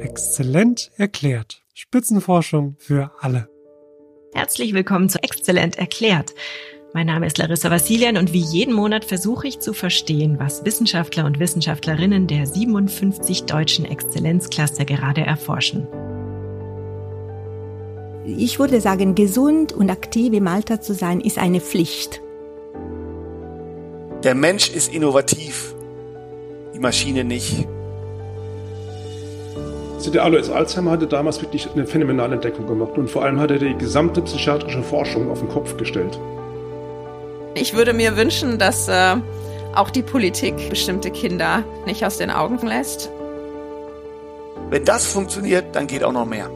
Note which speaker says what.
Speaker 1: Exzellent erklärt. Spitzenforschung für alle.
Speaker 2: Herzlich willkommen zu Exzellent erklärt. Mein Name ist Larissa Vassilian und wie jeden Monat versuche ich zu verstehen, was Wissenschaftler und Wissenschaftlerinnen der 57 deutschen Exzellenzcluster gerade erforschen.
Speaker 3: Ich würde sagen, gesund und aktiv im Alter zu sein, ist eine Pflicht.
Speaker 4: Der Mensch ist innovativ, die Maschine nicht.
Speaker 5: Also der Alois Alzheimer hatte damals wirklich eine phänomenale Entdeckung gemacht und vor allem hat er die gesamte psychiatrische Forschung auf den Kopf gestellt.
Speaker 6: Ich würde mir wünschen, dass äh, auch die Politik bestimmte Kinder nicht aus den Augen lässt.
Speaker 4: Wenn das funktioniert, dann geht auch noch mehr.